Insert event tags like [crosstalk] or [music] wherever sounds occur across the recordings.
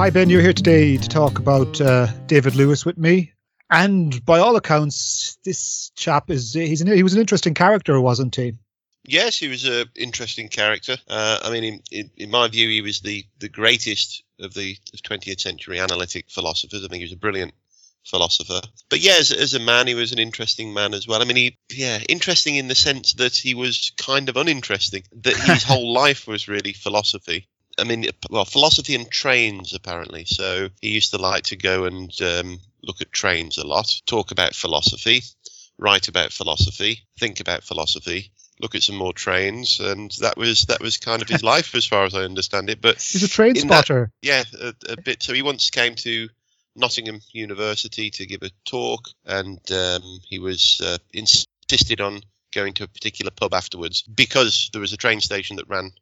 Hi, Ben. You're here today to talk about uh, David Lewis with me. And by all accounts, this chap is he's an, he was an interesting character, wasn't he? Yes, he was an interesting character. Uh, I mean, in, in, in, my view, he was the, the greatest of the 20th century analytic philosophers. I think he was a brilliant philosopher. But yeah, as, as, a man, he was an interesting man as well. I mean, he, yeah, interesting in the sense that he was kind of uninteresting, that his [laughs] whole life was really philosophy. I mean, well, philosophy and trains, apparently. So he used to like to go and um, look at trains a lot, talk about philosophy, write about philosophy, think about philosophy, look at some more trains, and that was that was kind of his [laughs] life as far as I understand it. But he's a train spotter. That, yeah, a, a, bit. So he once came to Nottingham University to give a talk, and um, he was uh, insisted on going to a particular pub afterwards because there was a train station that ran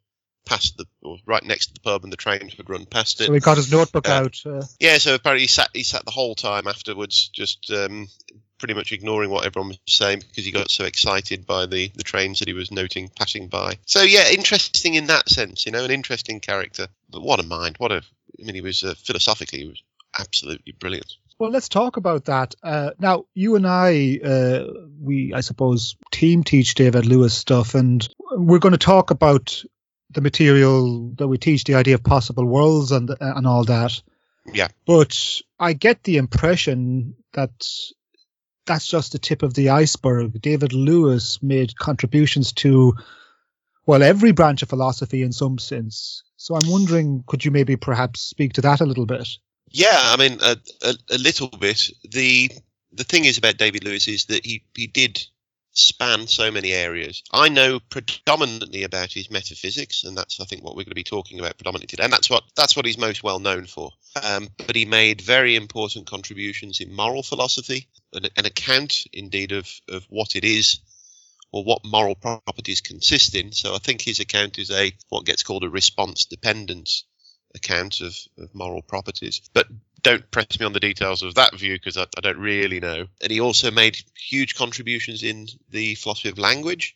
past the or right next to the pub and the trains would run past it. So he got his notebook uh, out. Uh... Yeah, so apparently he sat he sat the whole time afterwards, just um, pretty much ignoring what everyone was saying because he got so excited by the, the trains that he was noting passing by. So yeah, interesting in that sense, you know, an interesting character. But what a mind! What a I mean, he was uh, philosophically he was absolutely brilliant. Well, let's talk about that. Uh, now, you and I, uh, we, I suppose, team teach David Lewis stuff, and we're going to talk about the material that we teach, the idea of possible worlds and and all that. Yeah. But I get the impression that that's just the tip of the iceberg. David Lewis made contributions to, well, every branch of philosophy in some sense. So I'm wondering, could you maybe perhaps speak to that a little bit? Yeah, I mean, a, a, a little bit. The the thing is about David Lewis is that he, he did span so many areas. I know predominantly about his metaphysics, and that's I think what we're going to be talking about predominantly today. And that's what that's what he's most well known for. Um, but he made very important contributions in moral philosophy, an, an account indeed of of what it is or what moral properties consist in. So I think his account is a what gets called a response dependence account of, of moral properties. But don't press me on the details of that view because I, I, don't really know. And he also made huge contributions in the philosophy of language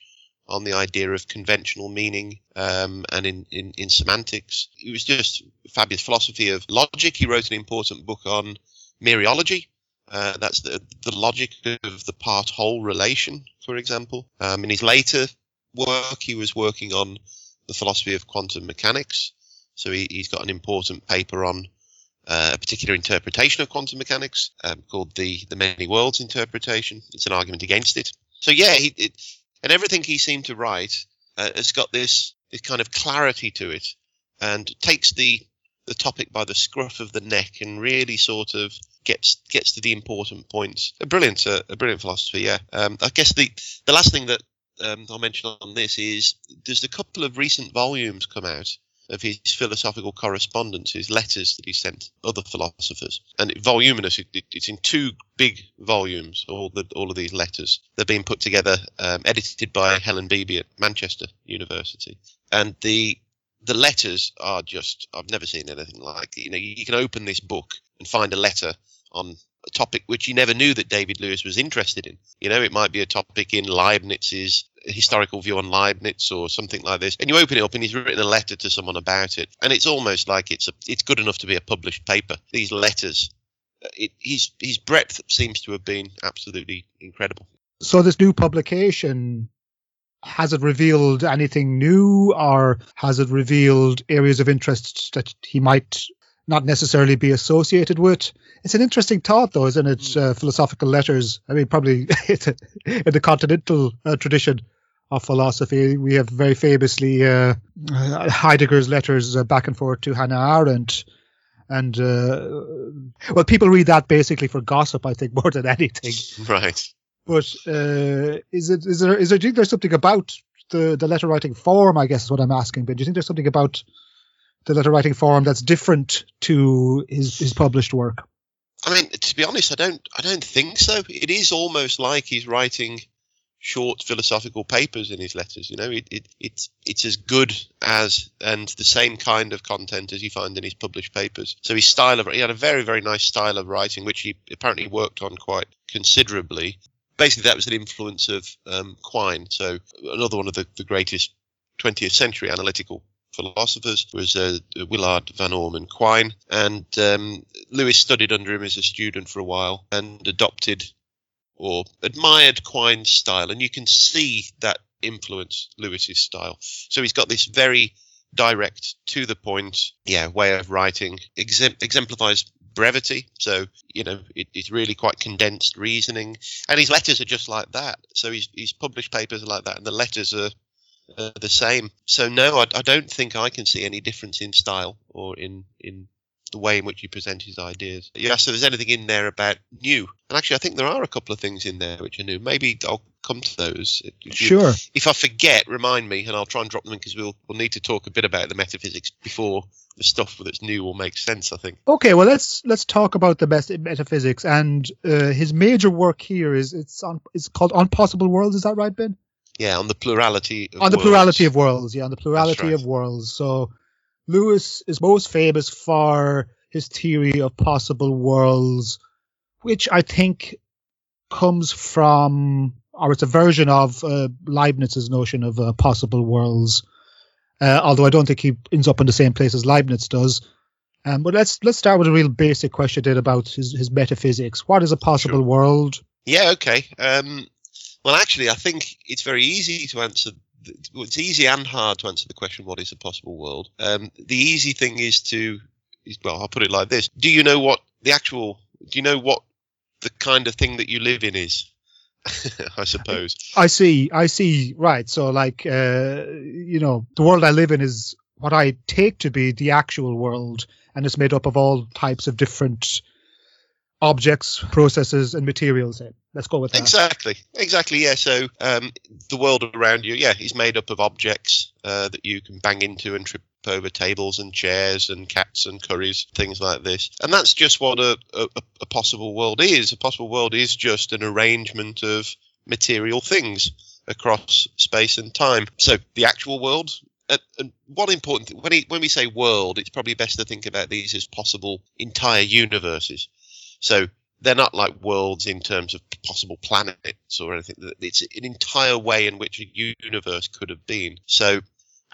on the idea of conventional meaning um, and in, in, in semantics. He was just fabulous philosophy of logic. He wrote an important book on mereology. Uh, that's the, the logic of the part whole relation, for example. Um, in his later work, he was working on the philosophy of quantum mechanics. So he, has got an important paper on a particular interpretation of quantum mechanics um, called the the many worlds interpretation. It's an argument against it. So yeah, he, it, and everything he seemed to write uh, has got this this kind of clarity to it, and takes the the topic by the scruff of the neck and really sort of gets gets to the important points. A brilliant, uh, a brilliant philosophy. Yeah. Um, I guess the the last thing that um, I'll mention on this is there's a couple of recent volumes come out of his philosophical correspondence, his letters that he sent other philosophers, and it, voluminous. It, it, it's in two big volumes. All the all of these letters. They're being put together, um, edited by Helen Beebee at Manchester University, and the the letters are just I've never seen anything like. You know, you, you can open this book and find a letter on a topic which you never knew that David Lewis was interested in. You know, it might be a topic in Leibniz's historical view on Leibniz or something like this, and you open it up and he's written a letter to someone about it, and it's almost like it's a, it's good enough to be a published paper. These letters, uh, it, his his breadth seems to have been absolutely incredible. So this new publication has it revealed anything new or has it revealed areas of interest that he might not necessarily be associated with. It's an interesting thought, though, isn't it? Hmm. Uh, philosophical letters. I mean, probably [laughs] in the continental uh, tradition of philosophy, we have very famously uh, Heidegger's letters uh, back and forth to Hannah Arendt. And uh, well, people read that basically for gossip, I think, [laughs] more than anything. [laughs] Right. But uh, is it is there is there, do you think there's something about the the letter writing form? I guess is what I'm asking. But do you think there's something about the letter writing form that's different to his his published work? I mean, to be honest, I don't I don't think so. It is almost like he's writing short philosophical papers in his letters. You know, it, it it's it's as good as and the same kind of content as you find in his published papers. So his style of he had a very very nice style of writing, which he apparently worked on quite considerably. Basically, that was an influence of um, Quine. So another one of the, the greatest 20th century analytical philosophers was uh, Willard van Orman Quine, and um, Lewis studied under him as a student for a while and adopted or admired Quine's style, and you can see that influence Lewis's style. So he's got this very direct, to the point, yeah, way of writing. exemplifies brevity. So you know, it, it's really quite condensed reasoning, and his letters are just like that. So he's he's published papers like that, and the letters are. Uh, the same. So no, I, I don't think I can see any difference in style or in in the way in which he presents his ideas. You asked if there's anything in there about new, and actually, I think there are a couple of things in there which are new. Maybe I'll come to those. If you, sure. If I forget, remind me, and I'll try and drop them in because we'll we'll need to talk a bit about the metaphysics before the stuff that's new will make sense. I think. Okay, well let's let's talk about the best metaphysics, and uh, his major work here is it's on it's called On Possible Worlds. Is that right, Ben? Yeah, on the plurality. on the plurality of worlds. Yeah, on the plurality right. of worlds. So Lewis is most famous for his theory of possible worlds, which I think comes from, or it's a version of uh, Leibniz's notion of uh, possible worlds. Uh, although I don't think he ends up in the same place as Leibniz does. Um, but let's let's start with a real basic question then about his, his metaphysics. What is a possible sure. world? Yeah, okay. Um, well, actually, I think it's very easy to answer it's easy and hard to answer the question what is a possible world? Um, the easy thing is to well i'll put it like this. Do you know what the actual do you know what the kind of thing that you live in is? [laughs] I suppose. I see i see right. So like uh, you know the world i live in is what i take to be the actual world and it's made up of all types of different objects, processes, and materials in. Let's go with that. Exactly, exactly. Yeah. So um, the world around you, yeah, is made up of objects uh, that you can bang into and trip over tables and chairs and cats and curries, things like this. And that's just what a, a, a possible world is. A possible world is just an arrangement of material things across space and time. So the actual world. Uh, and one important thing, when, he, when we say world, it's probably best to think about these as possible entire universes. So they're not like worlds in terms of possible planets or anything. It's an entire way in which a universe could have been. So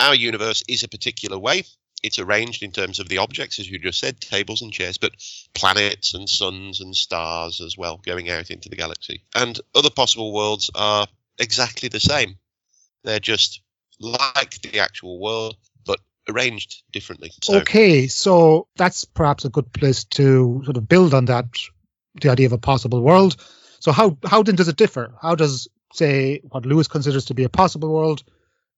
our universe is a particular way. It's arranged in terms of the objects, as you just said, tables and chairs, but planets and suns and stars as well going out into the galaxy. And other possible worlds are exactly the same. They're just like the actual world, arranged differently. So, okay, so that's perhaps a good place to sort of build on that, the idea of a possible world. So how how then does it differ? How does say what Lewis considers to be a possible world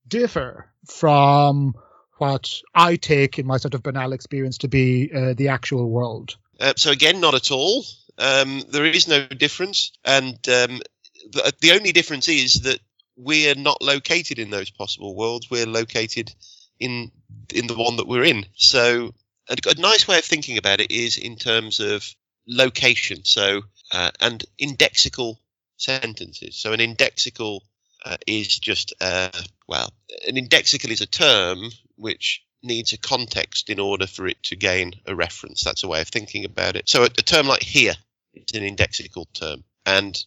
differ from what I take in my sort of banal experience to be uh, the actual world? Uh, so again, not at all. Um, there is no difference, and um, the, the only difference is that we're not located in those possible worlds. We're located in in the one that we're in. So a, a nice way of thinking about it is in terms of location. So uh, and indexical sentences. So an indexical uh, is just uh, well, an indexical is a term which needs a context in order for it to gain a reference. That's a way of thinking about it. So a, a term like here is an indexical term, and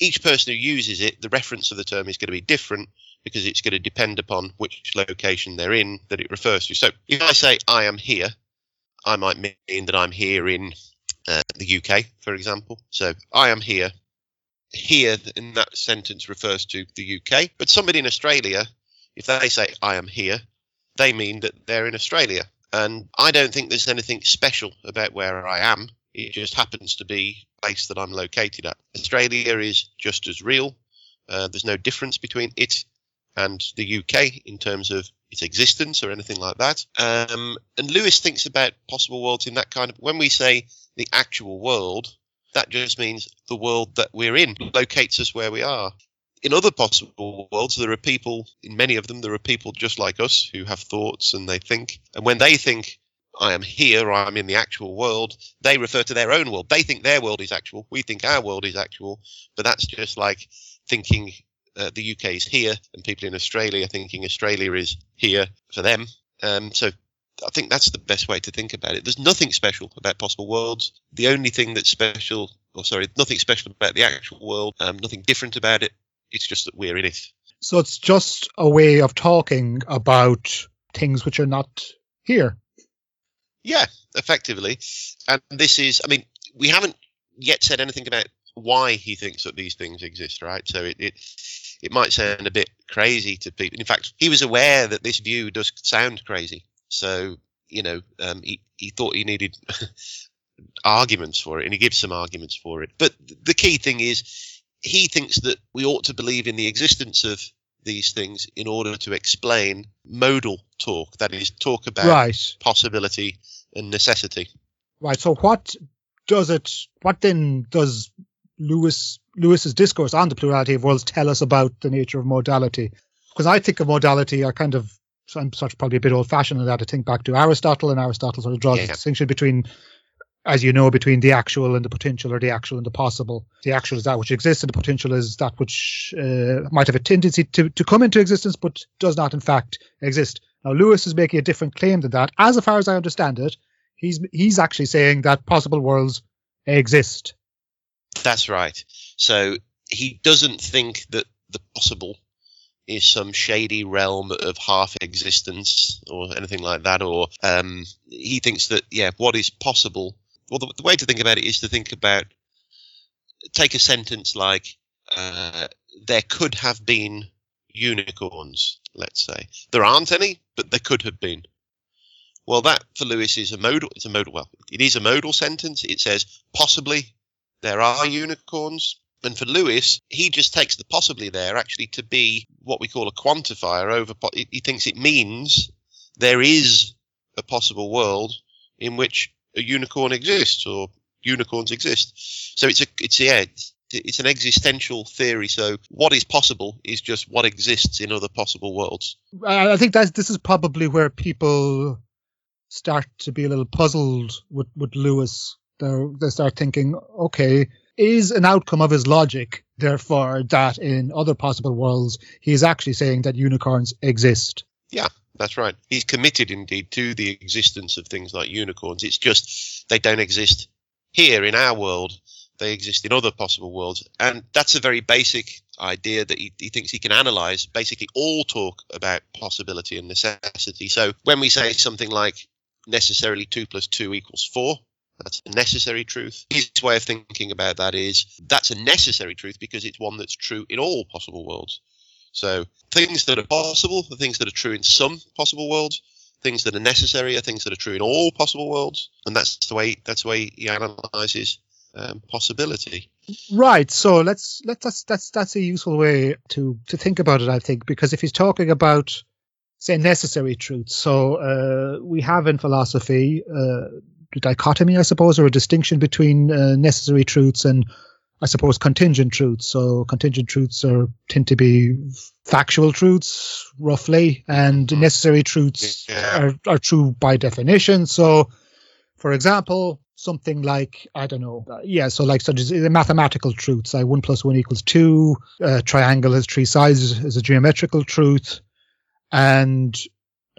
each person who uses it, the reference of the term is going to be different because it's going to depend upon which location they're in that it refers to. So if I say I am here, I might mean that I'm here in uh, the UK, for example. So I am here. Here in that sentence refers to the UK, but somebody in Australia, if they say I am here, they mean that they're in Australia. And I don't think there's anything special about where I am. It just happens to be the place that I'm located at. Australia is just as real. Uh, there's no difference between it and the UK in terms of its existence or anything like that. Um, and Lewis thinks about possible worlds in that kind of when we say the actual world, that just means the world that we're in locates us where we are. In other possible worlds, there are people, in many of them, there are people just like us who have thoughts and they think. And when they think, I am here, I'm in the actual world, they refer to their own world. They think their world is actual. We think our world is actual. But that's just like thinking uh, the UK is here, and people in Australia thinking Australia is here for them. Um, so I think that's the best way to think about it. There's nothing special about possible worlds. The only thing that's special, or sorry, nothing special about the actual world, um, nothing different about it. It's just that we're in it. So it's just a way of talking about things which are not here. Yeah, effectively. And this is, I mean, we haven't yet said anything about why he thinks that these things exist, right? So it, it it might sound a bit crazy to people. In fact, he was aware that this view does sound crazy. So you know, um, he he thought he needed [laughs] arguments for it, and he gives some arguments for it. But the key thing is, he thinks that we ought to believe in the existence of these things in order to explain modal talk. That is, talk about Right. possibility and necessity. Right. So what does it? What then does Lewis Lewis's discourse on the plurality of worlds tell us about the nature of modality? Because I think of modality, I kind of I'm sort of probably a bit old fashioned in that. I think back to Aristotle, and Aristotle sort of draws Yeah. a distinction between, as you know, between the actual and the potential, or the actual and the possible. The actual is that which exists, and the potential is that which uh, might have a tendency to to come into existence, but does not in fact exist. Now Lewis is making a different claim than that, as far as I understand it. He's he's actually saying that possible worlds exist. That's right. So he doesn't think that the possible is some shady realm of half existence or anything like that. Or um, he thinks that yeah, what is possible. Well, the, the way to think about it is to think about take a sentence like uh, there could have been unicorns. Let's say there aren't any, but there could have been. Well, that for Lewis is a modal. It's a modal. Well, it is a modal sentence. It says possibly there are unicorns. And for Lewis, he just takes the possibly there actually to be what we call a quantifier over. He thinks it means there is a possible world in which a unicorn exists or unicorns exist. So it's a it's yeah it's, an existential theory. So what is possible is just what exists in other possible worlds. I think that this is probably where people start to be a little puzzled with, with Lewis. They start thinking, okay, is an outcome of his logic therefore that in other possible worlds he is actually saying that unicorns exist? Yeah, that's right. He's committed indeed to the existence of things like unicorns. It's just they don't exist here in our world. They exist in other possible worlds. And that's a very basic idea that he, he thinks he can analyze basically all talk about possibility and necessity. So when we say something like necessarily 2 plus 2 equals 4, that's a necessary truth. His way of thinking about that is that's a necessary truth because it's one that's true in all possible worlds. So things that are possible are things that are true in some possible worlds. Things that are necessary are things that are true in all possible worlds, and that's the way that's the way he analyzes um, possibility. Right. So let's let that's that's that's a useful way to to think about it. I think because if he's talking about say necessary truths, so uh, we have in philosophy uh, dichotomy, I suppose, or a distinction between uh, necessary truths and I suppose contingent truths. So contingent truths are tend to be factual truths, roughly, and necessary truths Yeah. are, are true by definition. So, for example, something like I don't know, uh, yeah. So like such as the mathematical truths, like one plus one equals two. A triangle has three sides is a geometrical truth, and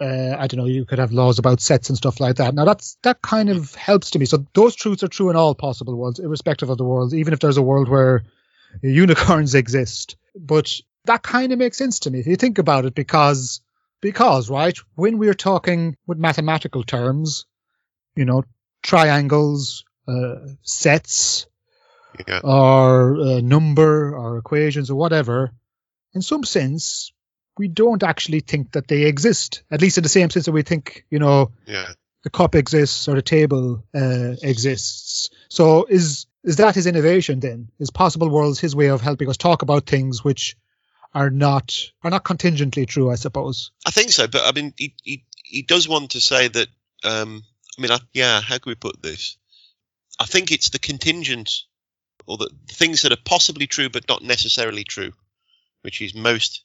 uh, I don't know. You could have laws about sets and stuff like that. Now that's that kind of helps to me. So those truths are true in all possible worlds, irrespective of the world, even if there's a world where [laughs] unicorns exist. But that kind of makes sense to me if you think about it, because because right when we're talking with mathematical terms, you know, triangles, uh, sets, Yeah. or uh, number or equations or whatever, in some sense, we don't actually think that they exist. At least in the same sense that we think, you know, Yeah. the cup exists or the table uh, exists. So is is that his innovation then? Is possible worlds his way of helping us talk about things which are not are not contingently true? I suppose. I think so, but I mean, he he, he does want to say that. Um, I mean, I, yeah. How can we put this? I think it's the contingent, or the things that are possibly true but not necessarily true, which is most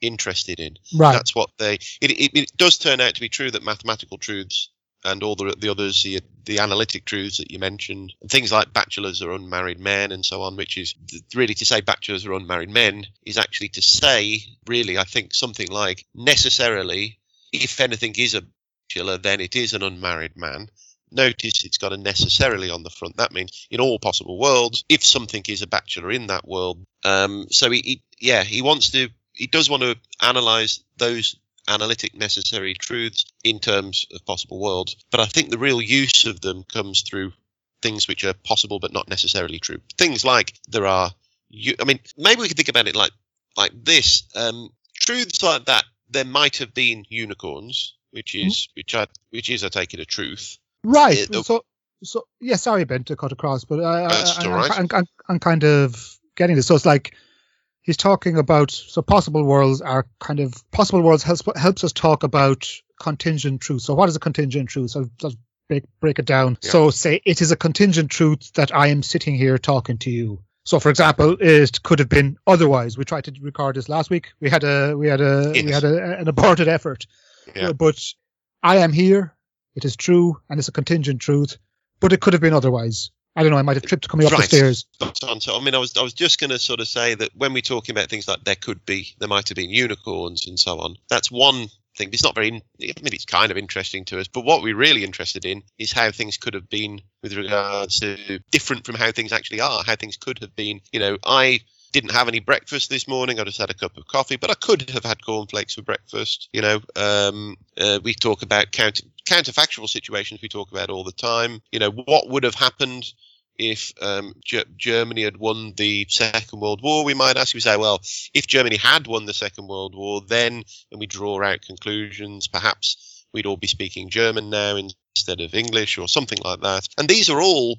interested in. Right. That's what they. It, it, it does turn out to be true that mathematical truths and all the the others, the the analytic truths that you mentioned, and things like bachelors are unmarried men and so on, which is really to say bachelors are unmarried men is actually to say really, I think something like necessarily, if anything is a bachelor, then it is an unmarried man. Notice it's got a necessarily on the front. That means in all possible worlds, if something is a bachelor in that world, um, so he, he yeah he wants to he does want to analyze those analytic necessary truths in terms of possible worlds. But I think the real use of them comes through things which are possible but not necessarily true. Things like there are, I mean, maybe we could think about it like like this. Um, truths like that. There might have been unicorns, which is mm-hmm. which I which is I take it a truth. Right. Uh, so so yeah. Sorry, Ben, to cut across, but I, that's I, all right. I, I'm, I'm kind of getting this. So it's like he's talking about so possible worlds are kind of possible worlds helps helps us talk about contingent truth. So what is a contingent truth? So let's break, break it down. Yeah. So say it is a contingent truth that I am sitting here talking to you. So, for example, it could have been otherwise. We tried to record this last week. We had a we had a yes. we had a, an aborted effort. Yeah. Uh, but I am here. It is true, and it's a contingent truth. But it could have been otherwise. I don't know. I might have tripped coming up the stairs. So, I mean, I was I was just going to sort of say that when we're talking about things like there could be, there might have been unicorns and so on. That's one thing. It's not very. I mean, it's kind of interesting to us. But what we're really interested in is how things could have been with regards to different from how things actually are. How things could have been. You know, I didn't have any breakfast this morning. I just had a cup of coffee, but I could have had cornflakes for breakfast. You know, um, uh, we talk about counter, counterfactual situations. We talk about all the time. You know, what would have happened if um, G- Germany had won the Second World War, we might ask, we say, well, if Germany had won the Second World War, then, and we draw out conclusions, perhaps we'd all be speaking German now instead of English or something like that. And these are all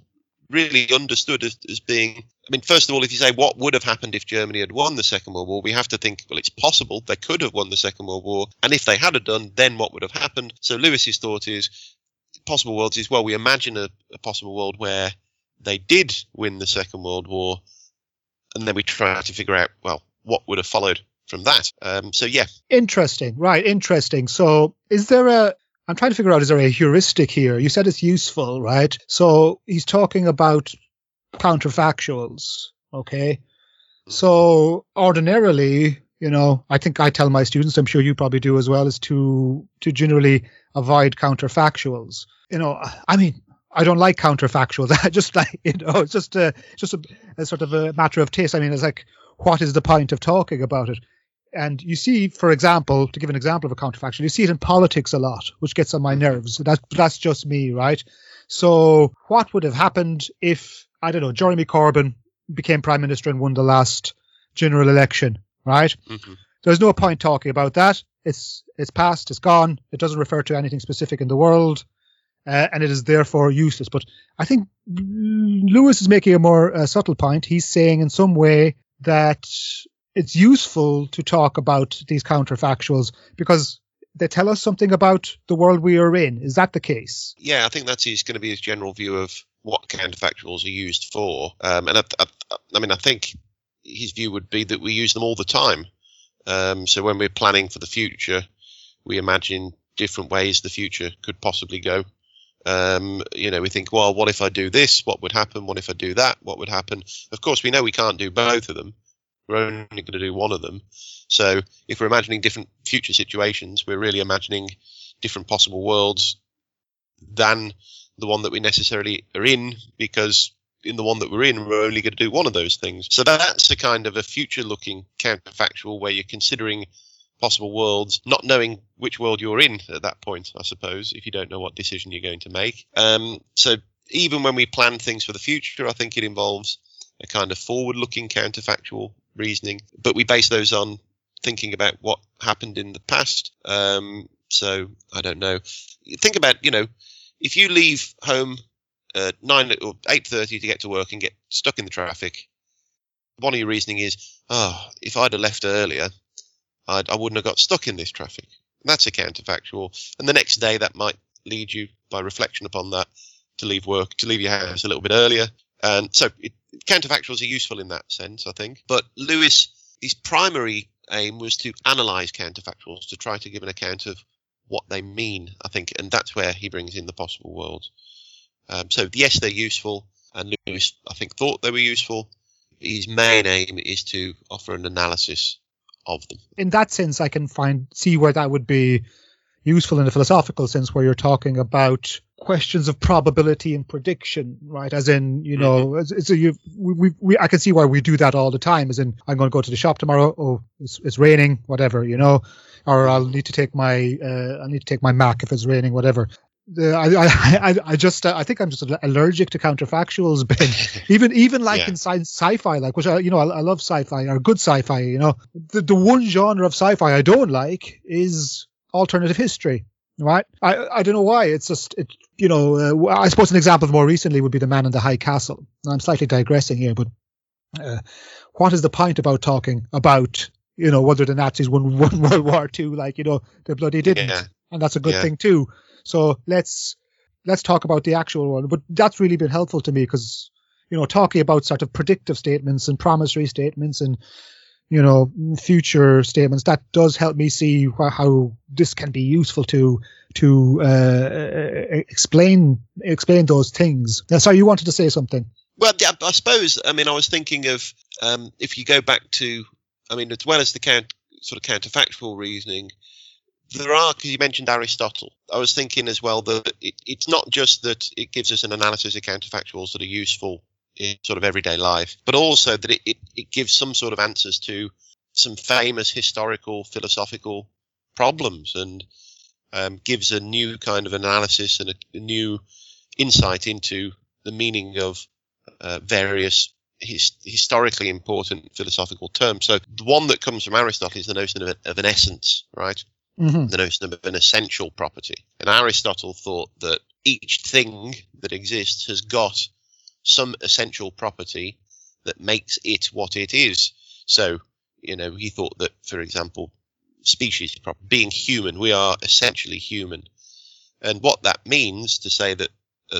really understood as, as being, I mean, first of all, if you say what would have happened if Germany had won the Second World War, we have to think, well, it's possible they could have won the Second World War. And if they had done, then what would have happened? So Lewis's thought is, possible worlds is, well, we imagine a, a possible world where they did win the Second World War, and then we try to figure out, well, what would have followed from that. Um, so yeah, interesting, right? Interesting. So is there a? I'm trying to figure out is there a heuristic here? You said it's useful, right? So he's talking about counterfactuals, okay? So ordinarily, you know, I think I tell my students, I'm sure you probably do as well, is to to generally avoid counterfactuals. You know, I mean, I don't like counterfactuals. [laughs] I just like you know, it's just a just a, a, sort of a matter of taste. I mean, it's like, what is the point of talking about it? And you see, for example, to give an example of a counterfactual, you see it in politics a lot, which gets on my nerves. That's that's just me, right? So, what would have happened if I don't know, Jeremy Corbyn became prime minister and won the last general election, right? Mm-hmm. There's no point talking about that. It's it's past. It's gone. It doesn't refer to anything specific in the world uh, and it is therefore useless. But I think Lewis is making a more uh, subtle point. He's saying in some way that it's useful to talk about these counterfactuals because they tell us something about the world we are in. Is that the case? Yeah, I think that's going to be his general view of what counterfactuals are used for. Um, and I, I, I, mean, I think his view would be that we use them all the time. Um, so when we're planning for the future, we imagine different ways the future could possibly go. Um, you know, we think, well, what if I do this? What would happen? What if I do that? What would happen? Of course, we know we can't do both of them. We're only going to do one of them. So if we're imagining different future situations, we're really imagining different possible worlds than the one that we necessarily are in because in the one that we're in, we're only going to do one of those things. So that's a kind of a future looking counterfactual where you're considering possible worlds, not knowing which world you're in at that point, I suppose, if you don't know what decision you're going to make. Um, so even when we plan things for the future, I think it involves a kind of forward looking counterfactual reasoning, but we base those on thinking about what happened in the past. Um, so I don't know. Think about, you know, if you leave home at nine or eight thirty to get to work and get stuck in the traffic, one of your reasoning is, oh, if I'd have left earlier, I'd, I would not have got stuck in this traffic. That's a counterfactual. And the next day, that might lead you, by reflection upon that, to leave work, to leave your house a little bit earlier. And so it, counterfactuals are useful in that sense, I think. But Lewis, his primary aim was to analyze counterfactuals, to try to give an account of what they mean, I think. And that's where he brings in the possible worlds. Um, so, yes, they're useful. And Lewis, I think, thought they were useful. His main aim is to offer an analysis of them. In that sense, I can find see where that would be useful in a philosophical sense, where you're talking about questions of probability and prediction, right? As in, you know, mm-hmm. so you, we, we, I can see why we do that all the time. As in, I'm going to go to the shop tomorrow. Oh, it's, it's raining, whatever, you know, or I'll need to take my, uh, I need to take my Mac if it's raining, whatever. The, I, [laughs] I, I just, uh, I think I'm just allergic to counterfactuals, [laughs] Ben. even, even like yeah. in science, sci-fi, like, which I, you know, I, I love sci-fi or good sci-fi, you know, the, the one genre of sci-fi I don't like is alternative history right? I I don't know why. It's just it. You know, uh, I suppose an example more recently would be the Man in the High Castle. I'm slightly digressing here, but uh, what is the point about talking about you know whether the Nazis won, won [laughs] World War Two? Like you know, they bloody didn't, yeah. and that's a good yeah. thing too. So let's let's talk about the actual one. But that's really been helpful to me because you know talking about sort of predictive statements and promissory statements and you know future statements that does help me see wh- how this can be useful to to uh, explain explain those things. Uh, sorry, you wanted to say something. Well, I suppose. I mean, I was thinking of um, if you go back to, I mean, as well as the count, sort of counterfactual reasoning, there are because you mentioned Aristotle. I was thinking as well that it, it's not just that it gives us an analysis of counterfactuals that are useful in sort of everyday life, but also that it, it, it gives some sort of answers to some famous historical philosophical problems and um, gives a new kind of analysis and a, a, new insight into the meaning of uh, various his, historically important philosophical terms. So the one that comes from Aristotle is the notion of, a, of an essence, right? Mm-hmm. The notion of an essential property. And Aristotle thought that each thing that exists has got some essential property that makes it what it is. So, you know, he thought that, for example, species, being human, we are essentially human. And what that means to say that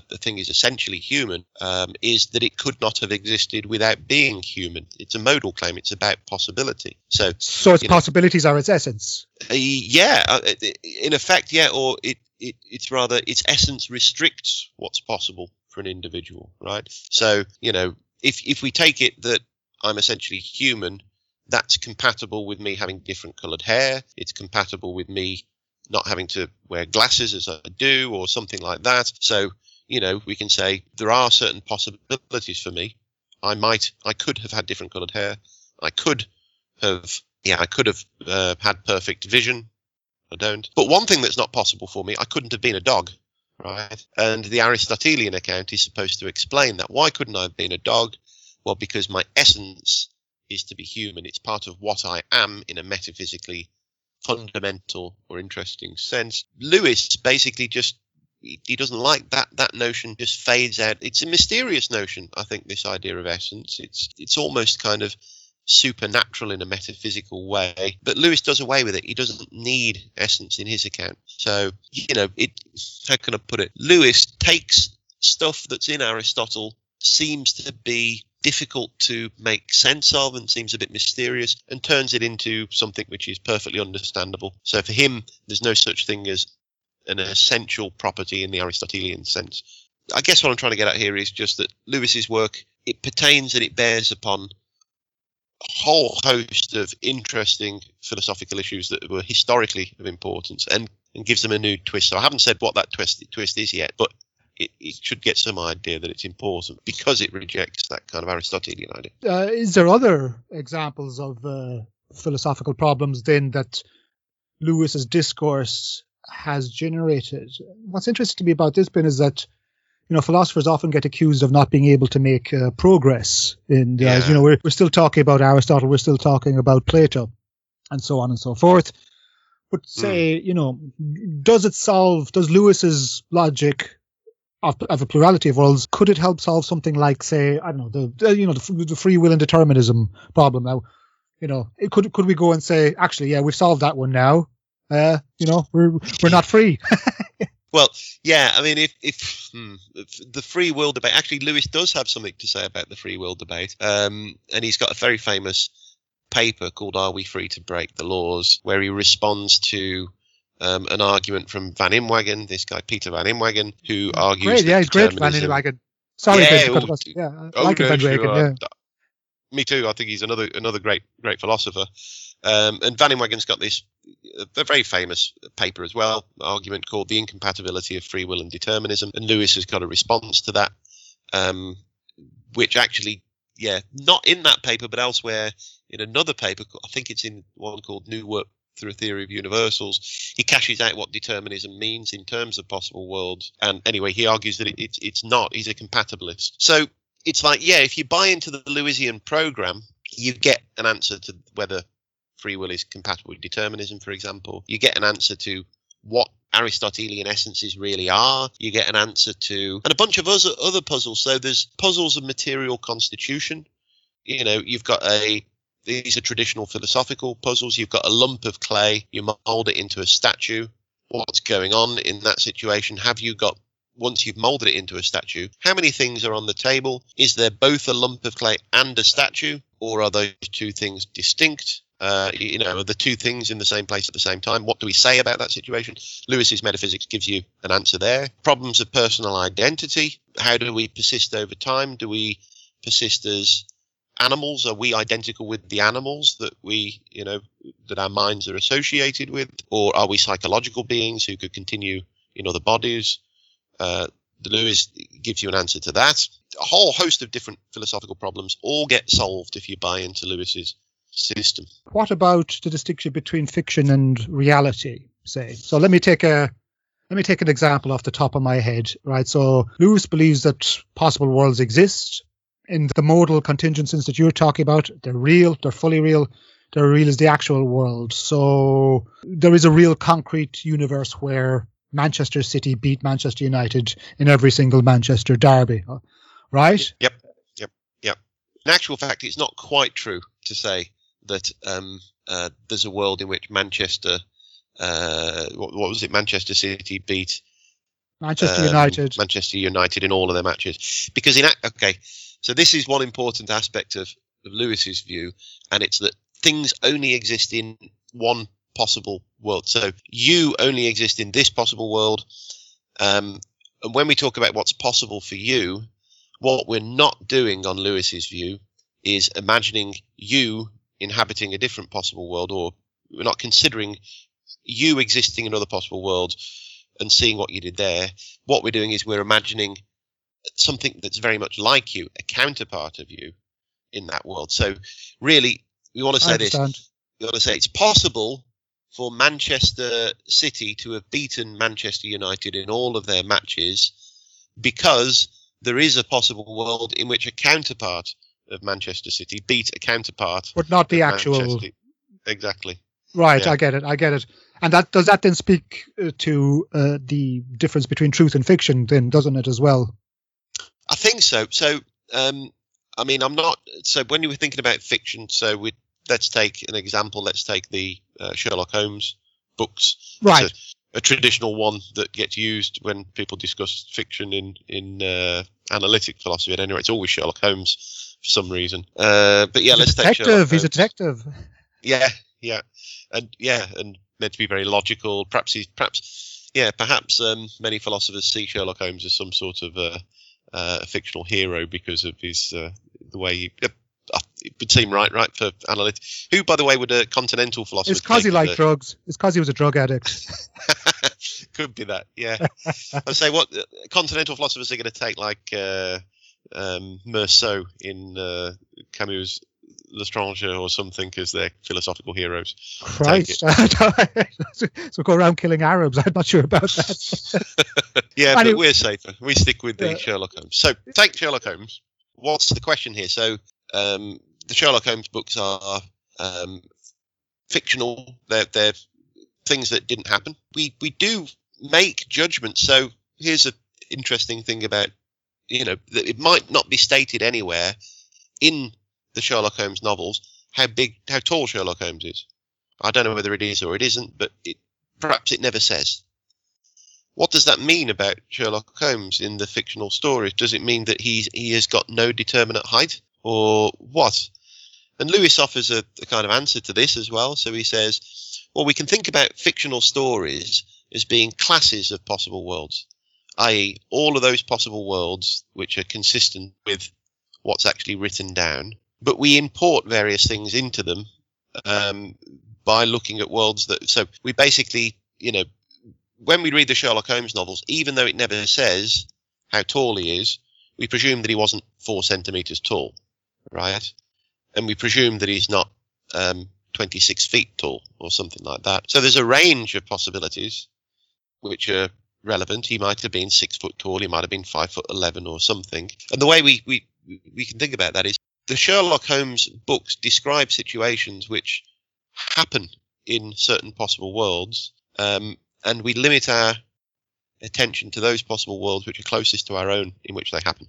the thing is essentially human um, is that it could not have existed without being human. It's a modal claim. It's about possibility. So, so its possibilities know, are its essence. Uh, yeah, uh, in effect, yeah. Or it, it, it's rather its essence restricts what's possible for an individual, right? So, you know, if if we take it that I'm essentially human, that's compatible with me having different colored hair. It's compatible with me not having to wear glasses as I do or something like that. So, you know, we can say there are certain possibilities for me. I might, I could have had different colored hair. I could have, yeah, I could have uh, had perfect vision. I don't. But one thing that's not possible for me, I couldn't have been a dog right? And the Aristotelian account is supposed to explain that. Why couldn't I have been a dog? Well, because my essence is to be human. It's part of what I am in a metaphysically fundamental or interesting sense. Lewis basically just he doesn't like that that notion just fades out it's a mysterious notion i think this idea of essence it's it's almost kind of supernatural in a metaphysical way. But Lewis does away with it. He doesn't need essence in his account. So, you know, it how can I put it? Lewis takes stuff that's in Aristotle, seems to be difficult to make sense of and seems a bit mysterious, and turns it into something which is perfectly understandable. So for him, there's no such thing as an essential property in the Aristotelian sense. I guess what I'm trying to get at here is just that Lewis's work it pertains and it bears upon a whole host of interesting philosophical issues that were historically of importance and, and gives them a new twist. So I haven't said what that twist, twist is yet, but it, it should get some idea that it's important because it rejects that kind of Aristotelian idea. Uh, is there other examples of uh, philosophical problems then that Lewis's discourse has generated? What's interesting to me about this, Ben, is that you know, philosophers often get accused of not being able to make uh, progress. And, uh, yeah. you know, we're, we're still talking about Aristotle, we're still talking about Plato, and so on and so forth. But say, mm. you know, does it solve, does Lewis's logic of, of, a plurality of worlds, could it help solve something like, say, I don't know, the, you know, the, the free will and determinism problem? Now, you know, it, could could we go and say, actually, yeah, we've solved that one now. Uh, you know, we're we're not free. [laughs] Well, yeah, I mean, if, if, hmm, if, the free will debate, actually, Lewis does have something to say about the free will debate, um, and he's got a very famous paper called "Are We Free to Break the Laws?" where he responds to um, an argument from Van Inwagen, this guy Peter Van Inwagen, who argues. Great, yeah, he's great, Van Inwagen. Sorry, yeah, oh, yeah, I oh, like no, Van Inwagen. Sure. Yeah. Me too. I think he's another another great great philosopher. Um, and Van Inwagen's got this a very famous paper as well, argument called The Incompatibility of Free Will and Determinism. And Lewis has got a response to that, um, which actually, yeah, not in that paper, but elsewhere in another paper. I think it's in one called New Work through a theory of universals. He cashes out what determinism means in terms of possible worlds. And anyway, he argues that it, it's it's not. He's a compatibilist. So it's like, yeah, if you buy into the Lewisian program, you get an answer to whether free will is compatible with determinism, for example. You get an answer to what Aristotelian essences really are. You get an answer to, and a bunch of other, puzzles. So there's puzzles of material constitution. You know, you've got a, these are traditional philosophical puzzles. You've got a lump of clay, you mold it into a statue. What's going on in that situation? Have you got once you've molded it into a statue, how many things are on the table? Is there both a lump of clay and a statue, or are those two things distinct? Uh, you know, the two things in the same place at the same time? What do we say about that situation? Lewis's metaphysics gives you an answer there. Problems of personal identity. How do we persist over time? Do we persist as animals? Are we identical with the animals that we, you know, that our minds are associated with? Or are we psychological beings who could continue in other bodies? Uh, Lewis gives you an answer to that. A whole host of different philosophical problems all get solved if you buy into Lewis's system. What about the distinction between fiction and reality? Say, so let me take a let me take an example off the top of my head. Right, so Lewis believes that possible worlds exist in the modal contingencies that you're talking about. They're real. They're fully real. They're real as the actual world. So there is a real concrete universe where Manchester City beat Manchester United in every single Manchester derby, right? Yep, yep, yep. In actual fact, it's not quite true to say that um, uh, there's a world in which Manchester, uh, what, what, was it, Manchester City beat Manchester um, United, Manchester United in all of their matches. Because in okay, so this is one important aspect of, of Lewis's view, and it's that things only exist in one possible world. So you only exist in this possible world. Um, and when we talk about what's possible for you, what we're not doing on Lewis's view is imagining you inhabiting a different possible world, or we're not considering you existing in other possible worlds and seeing what you did there. What we're doing is we're imagining something that's very much like you, a counterpart of you in that world. So, really, we want to say this. We want to say it's possible for Manchester City to have beaten Manchester United in all of their matches because there is a possible world in which a counterpart of Manchester City beat a counterpart, but not the actual. Manchester. Exactly. Right, yeah. I get it. I get it. And that does that then speak uh, to uh, the difference between truth and fiction, then, doesn't it, as well? I think so. So, um, I mean, I'm not. So, when you were thinking about fiction, so we let's take an example. Let's take the uh, Sherlock Holmes books. Right. A, a, traditional one that gets used when people discuss fiction in in uh, analytic philosophy. At any rate, it's always Sherlock Holmes some reason. Uh, but yeah, he's let's take Sherlock He's a detective. Yeah, yeah, and yeah, and meant to be very logical. Perhaps he's perhaps yeah, perhaps um, many philosophers see Sherlock Holmes as some sort of uh, uh, a fictional hero because of his uh, the way he. Uh, it would seem right, right for analytics. Who, by the way, would a continental philosopher? It's because he liked drugs. It's because he was a drug addict. [laughs] [laughs] Could be that, yeah. I'd say what continental philosophers are going to take, like uh, um, Meursault in uh, Camus' L'Étranger or something as their philosophical heroes. Christ. [laughs] so go around killing Arabs. I'm not sure about that. [laughs] yeah, but we're safer. We stick with the Sherlock Holmes. So take Sherlock Holmes. What's the question here? So um, the Sherlock Holmes books are um, fictional. They're, they're things that didn't happen. We we do make judgments. So here's an interesting thing about you know, it might not be stated anywhere in the Sherlock Holmes novels how big, how tall Sherlock Holmes is. I don't know whether it is or it isn't, but it, perhaps it never says. What does that mean about Sherlock Holmes in the fictional stories? Does it mean that he's he has got no determinate height, or what? And Lewis offers a, a kind of answer to this as well. So he says, well, we can think about fictional stories as being classes of possible worlds i.e., all of those possible worlds which are consistent with what's actually written down, but we import various things into them um, by looking at worlds that. So we basically, you know, when we read the Sherlock Holmes novels, even though it never says how tall he is, we presume that he wasn't four centimeters tall, right? And we presume that he's not um, 26 feet tall or something like that. So there's a range of possibilities which are relevant. He might have been six foot tall. He might have been five foot 11 or something. And the way we, we, we can think about that is the Sherlock Holmes books describe situations which happen in certain possible worlds. Um, and we limit our attention to those possible worlds which are closest to our own in which they happen.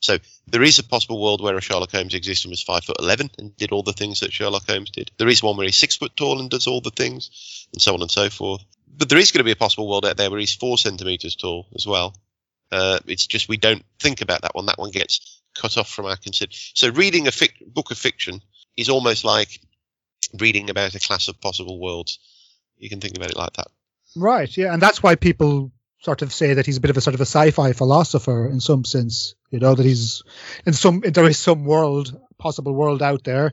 So there is a possible world where a Sherlock Holmes exists and was five foot eleven and did all the things that Sherlock Holmes did. There is one where he's six foot tall and does all the things, and so on and so forth. But there is going to be a possible world out there where he's four centimeters tall as well. Uh, it's just we don't think about that one. That one gets cut off from our consider. So reading a fic- book of fiction is almost like reading about a class of possible worlds. You can think about it like that. Right. Yeah, and that's why people sort of say that he's a bit of a sort of a sci-fi philosopher in some sense. You know that he's in some there is some world, possible world out there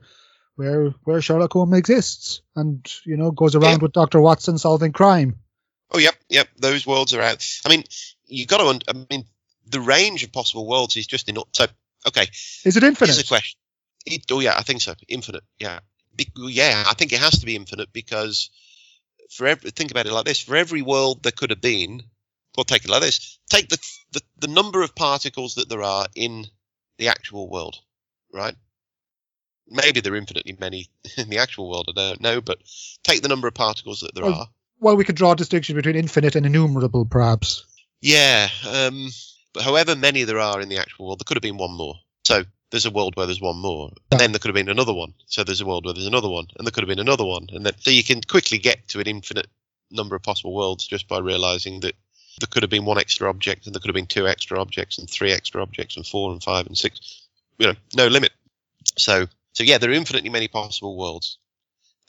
where where Sherlock Holmes exists, and you know goes around yeah. with Doctor Watson solving crime. Oh yep, yep. Those worlds are out. I mean, you got to. I mean, the range of possible worlds is just enough. So okay, is it infinite? Is a question. It, oh yeah, I think so. Infinite. Yeah, Be, yeah. I think it has to be infinite because for every think about it like this: for every world there could have been, we'll take it like this: take the, the the number of particles that there are in the actual world, right? Maybe there are infinitely many [laughs] in the actual world. I don't know, but take the number of particles that there well, are. Well, we could draw a distinction between infinite and innumerable, perhaps. Yeah, um, but however many there are in the actual world, there could have been one more. So there's a world where there's one more, and then there could have been another one. So there's a world where there's another one, and there could have been another one, and then so you can quickly get to an infinite number of possible worlds just by realizing that there could have been one extra object, and there could have been two extra objects, and three extra objects, and four, and five, and six. You know, no limit. So, so yeah, there are infinitely many possible worlds,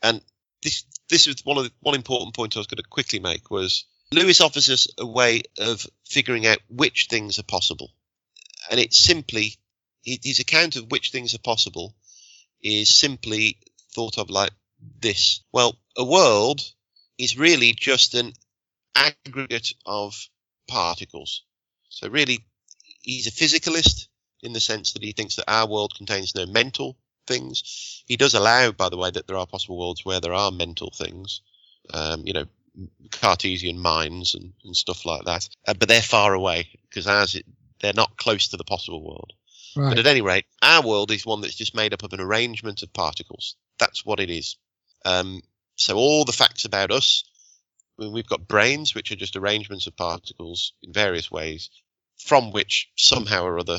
and this this is one of the, one important point I was going to quickly make was Lewis offers us a way of figuring out which things are possible, and it's simply his account of which things are possible is simply thought of like this. Well, a world is really just an aggregate of particles. So really, he's a physicalist in the sense that he thinks that our world contains no mental things. He does allow, by the way, that there are possible worlds where there are mental things. Um, you know, Cartesian minds and, and stuff like that. Uh, but they're far away because ours, they're not close to the possible world. Right. But at any rate, our world is one that's just made up of an arrangement of particles. That's what it is. Um, so all the facts about us, we've got brains, which are just arrangements of particles in various ways, from which somehow or other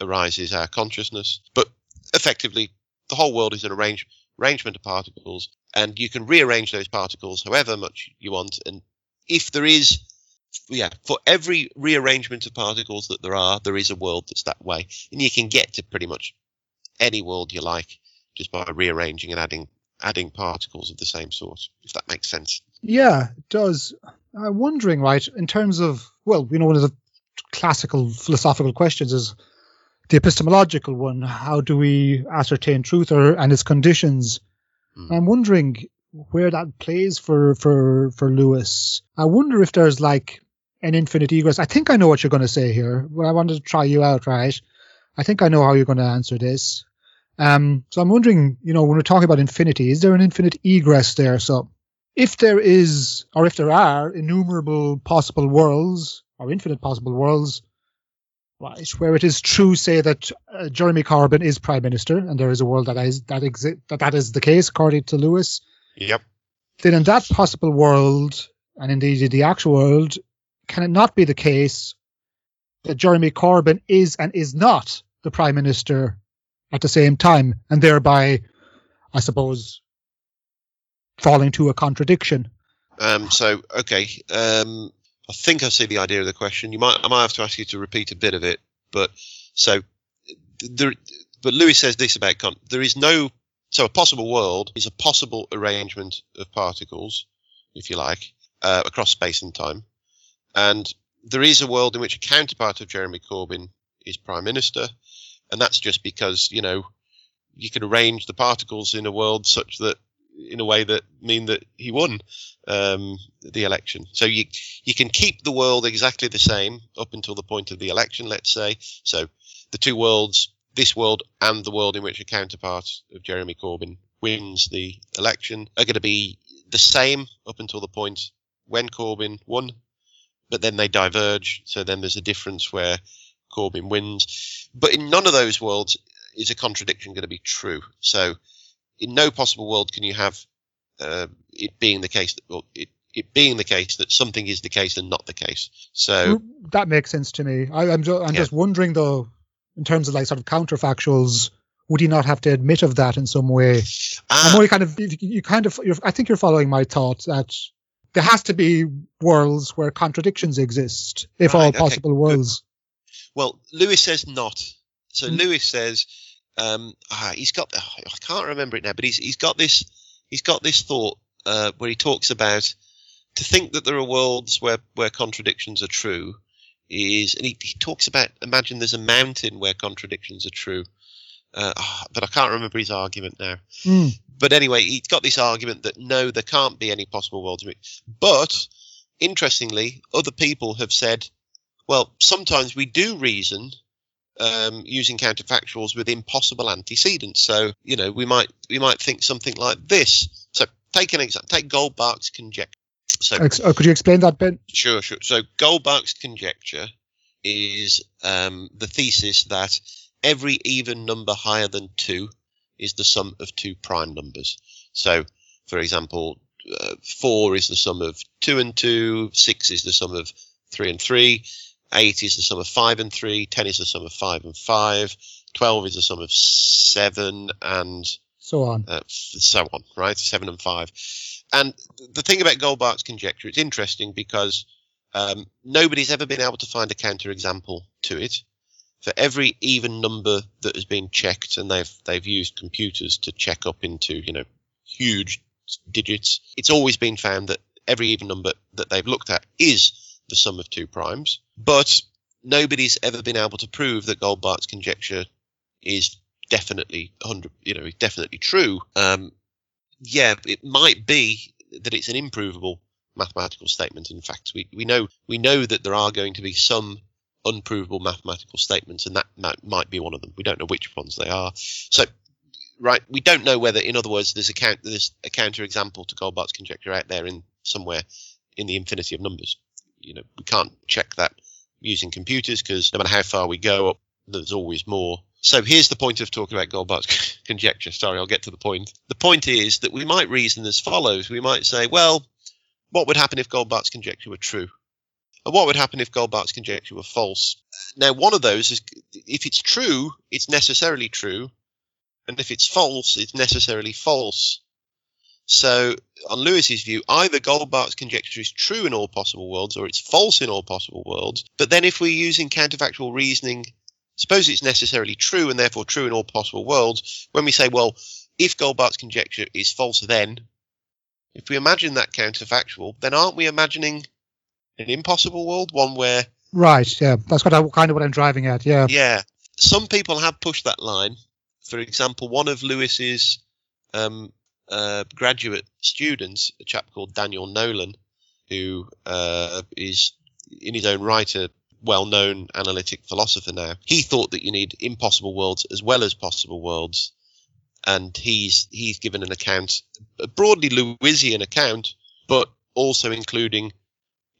arises our consciousness. But effectively, the whole world is an arrange, arrangement of particles, and you can rearrange those particles however much you want. And if there is yeah, for every rearrangement of particles that there are, there is a world that's that way, and you can get to pretty much any world you like just by rearranging and adding adding particles of the same sort. If that makes sense. Yeah, it does. I'm wondering, right, in terms of well, you know, one of the classical philosophical questions is the epistemological one. How do we ascertain truth or and its conditions? Mm. I'm wondering where that plays for for for Lewis. I wonder if there's like an infinite egress. I think I know what you're going to say here, but I wanted to try you out, right? I think I know how you're going to answer this. Um, so I'm wondering, you know, when we're talking about infinity, is there an infinite egress there? So if there is, or if there are innumerable possible worlds or infinite possible worlds, right, where it is true, say that uh, Jeremy Corbyn is prime minister, and there is a world that is that exi- that that is the case according to Lewis. Yep. Then in that possible world, and indeed in the actual world, can it not be the case that Jeremy Corbyn is and is not the prime minister at the same time, and thereby, I suppose, falling to a contradiction? Um, so, okay, um, I think I see the idea of the question. You might, I might have to ask you to repeat a bit of it, but so there, but Lewis says this about there is no so a possible world is a possible arrangement of particles, if you like, uh, across space and time. And there is a world in which a counterpart of Jeremy Corbyn is prime minister, and that's just because you know you can arrange the particles in a world such that in a way that mean that he won um, the election. So you you can keep the world exactly the same up until the point of the election, let's say. So the two worlds, this world and the world in which a counterpart of Jeremy Corbyn wins the election, are going to be the same up until the point when Corbyn won, but then they diverge. So then there's a difference where Corbyn wins. But in none of those worlds is a contradiction going to be true. So in no possible world can you have uh, it being the case that well, it, it being the case that something is the case and not the case. So that makes sense to me. I, am ju- I'm yeah. just wondering though, in terms of like sort of counterfactuals, would he not have to admit of that in some way? Ah. I'm only kind of you kind of I think you're following my thought that there has to be worlds where contradictions exist, if right, all possible worlds. Well, Lewis says not. So mm. Lewis says um, ah, he's got oh, I can't remember it now, but he's he's got this he's got this thought uh, where he talks about to think that there are worlds where where contradictions are true is and he, he talks about imagine there's a mountain where contradictions are true. Uh, oh, but I can't remember his argument now. Mm. But anyway, he's got this argument that no, there can't be any possible worlds. But interestingly, other people have said, well, sometimes we do reason um, using counterfactuals with impossible antecedents. So you know we might we might think something like this. So take an example. Take Goldbach's conjecture. So oh, could you explain that, Ben? Sure, sure. So Goldbach's conjecture is um, the thesis that every even number higher than two is the sum of two prime numbers. So, for example, uh, four is the sum of two and two, six is the sum of three and three, 8 is the sum of 5 and 3, 10 is the sum of 5 and 5, 12 is the sum of 7, and so on. Uh, so on, right? 7 and 5. And the thing about Goldbach's conjecture, it's interesting because um, nobody's ever been able to find a counterexample to it. For every even number that has been checked, and they've they've used computers to check up into you know huge digits, it's always been found that every even number that they've looked at is the sum of two primes. But nobody's ever been able to prove that Goldbach's conjecture is definitely 100, you know, definitely true. Um, yeah, it might be that it's an improvable mathematical statement. In fact, we, we know we know that there are going to be some unprovable mathematical statements, and that might, might be one of them. We don't know which ones they are. So, right, we don't know whether, in other words, there's a count, there's a counter example to Goldbach's conjecture out there in somewhere in the infinity of numbers you know we can't check that using computers because no matter how far we go up, there's always more. So here's the point of talking about Goldbach's [laughs] conjecture. Sorry, I'll get to the point. The point is that we might reason as follows. We might say, well, what would happen if Goldbach's conjecture were true? And what would happen if Goldbach's conjecture were false? Now, one of those is if it's true, it's necessarily true. And if it's false, it's necessarily false. So, on Lewis's view, either Goldbach's conjecture is true in all possible worlds or it's false in all possible worlds. But then, if we're using counterfactual reasoning, suppose it's necessarily true and therefore true in all possible worlds. When we say, well, if Goldbach's conjecture is false, then if we imagine that counterfactual, then aren't we imagining an impossible world, one where right? Yeah, that's what I, kind of what I'm driving at. Yeah, yeah. Some people have pushed that line. For example, one of Lewis's um, uh, graduate students, a chap called Daniel Nolan, who uh, is in his own right a well-known analytic philosopher now. He thought that you need impossible worlds as well as possible worlds, and he's he's given an account, a broadly Lewisian account, but also including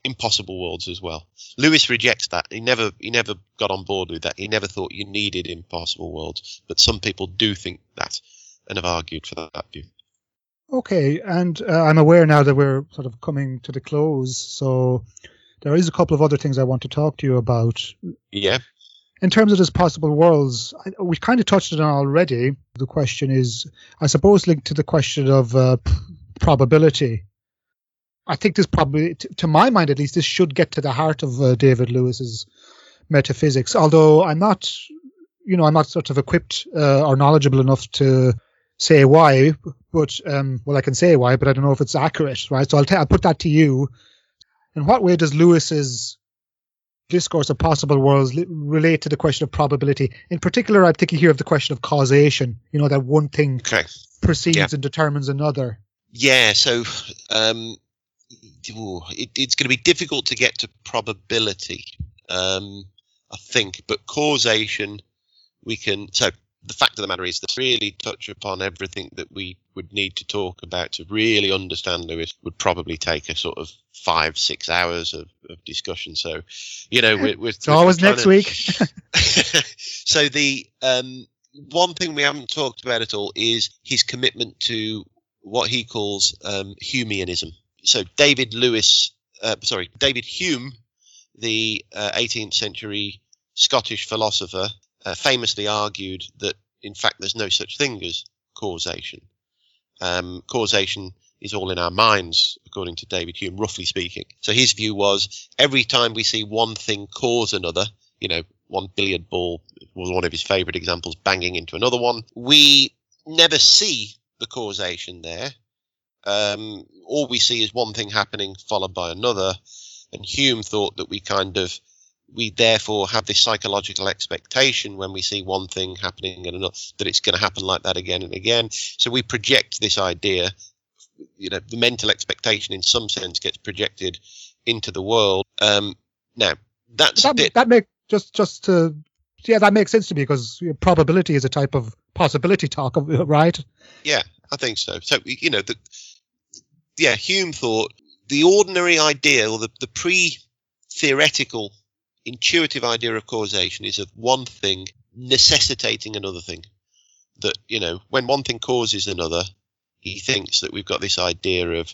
impossible worlds as well. Lewis rejects that. He never he never got on board with that. He never thought you needed impossible worlds, but some people do think that and have argued for that view. Okay, and uh, I'm aware now that we're sort of coming to the close, so there is a couple of other things I want to talk to you about. Yeah. In terms of this possible worlds, I, we kind of touched on already. The question is, I suppose, linked to the question of uh, probability. I think this probably, t- to my mind at least, this should get to the heart of uh, David Lewis's metaphysics. Although I'm not, you know, I'm not sort of equipped uh, or knowledgeable enough to say why, but um, well, I can say why, but I don't know if it's accurate, right? So I'll, t- I'll put that to you. In what way does Lewis's discourse of possible worlds li- relate to the question of probability. In particular, I'm thinking here of the question of causation. You know, that one thing Okay. precedes Yeah. and determines another. Yeah, so um, ooh, it, it's going to be difficult to get to probability, um, I think, but causation we can. So the fact of the matter is that really touch upon everything that we would need to talk about to really understand Lewis would probably take a sort of five, six hours of, of discussion. So, you know, we're, we're It's always next week. [laughs] [laughs] so the um, one thing we haven't talked about at all is his commitment to what he calls um, Humeanism. So David Lewis, uh, sorry, David Hume, the uh, 18th century Scottish philosopher, uh, famously argued that in fact there's no such thing as causation. Um, causation is all in our minds, according to David Hume, roughly speaking. So his view was every time we see one thing cause another, you know, one billiard ball was one of his favorite examples, banging into another one. We never see the causation there. Um, all we see is one thing happening followed by another. And Hume thought that we kind of, we therefore have this psychological expectation when we see one thing happening and another, that it's going to happen like that again and again. So we project this idea, you know, the mental expectation in some sense gets projected into the world. Um, now, that's that, that make just just to yeah, that makes sense to me because probability is a type of possibility talk, [laughs] right? Yeah, I think so. So you know, the, yeah, Hume thought the ordinary idea or the, the pre-theoretical, intuitive idea of causation is of one thing necessitating another thing. That you know, when one thing causes another, he thinks that we've got this idea of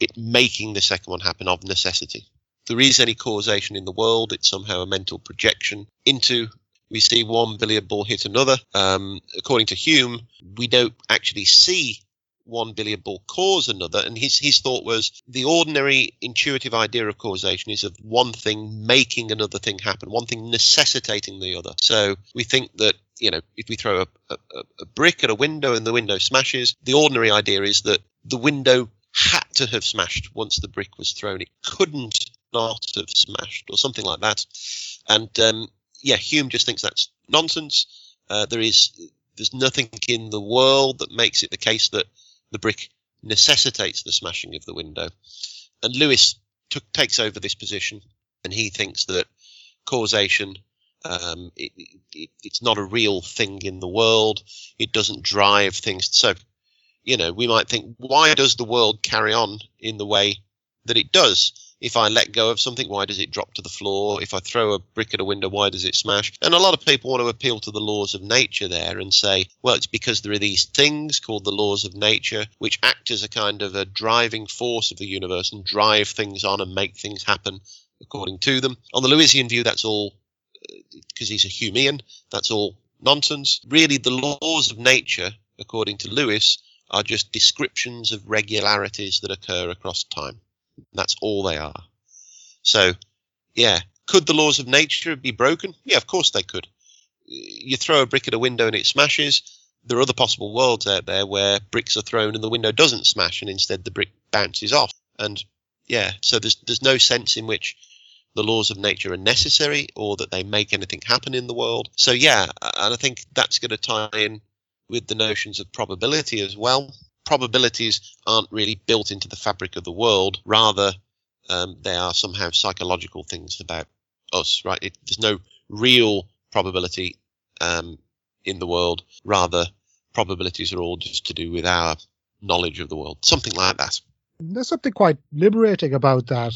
it making the second one happen of necessity. If there is any causation in the world, it's somehow a mental projection into we see one billiard ball hit another. Um, according to Hume, we don't actually see one billiard ball cause another. And his, his thought was the ordinary intuitive idea of causation is of one thing making another thing happen, one thing necessitating the other. So we think that, you know, if we throw a, a, a brick at a window and the window smashes, the ordinary idea is that the window had to have smashed once the brick was thrown. It couldn't not have smashed or something like that. And um, yeah, Hume just thinks that's nonsense. Uh, there is there's nothing in the world that makes it the case that the brick necessitates the smashing of the window. And Lewis took, takes over this position, and he thinks that causation um, it, it, it's not a real thing in the world. It doesn't drive things. So, you know, we might think, why does the world carry on in the way that it does? If I let go of something, why does it drop to the floor? If I throw a brick at a window, why does it smash? And a lot of people want to appeal to the laws of nature there and say, well, it's because there are these things called the laws of nature which act as a kind of a driving force of the universe and drive things on and make things happen according to them. On the Lewisian view, that's all uh, because he's a Humean, that's all nonsense. Really, the laws of nature, according to Lewis, are just descriptions of regularities that occur across time. That's all they are. So, yeah, could the laws of nature be broken? Yeah, of course they could. You throw a brick at a window and it smashes. There are other possible worlds out there where bricks are thrown and the window doesn't smash and instead the brick bounces off. And yeah, so there's there's no sense in which the laws of nature are necessary or that they make anything happen in the world. So yeah, and I think that's going to tie in with the notions of probability as well. Probabilities aren't really built into the fabric of the world. Rather, um, they are somehow psychological things about us, right? It, there's no real probability um, in the world. Rather, probabilities are all just to do with our knowledge of the world, something like that. There's something quite liberating about that.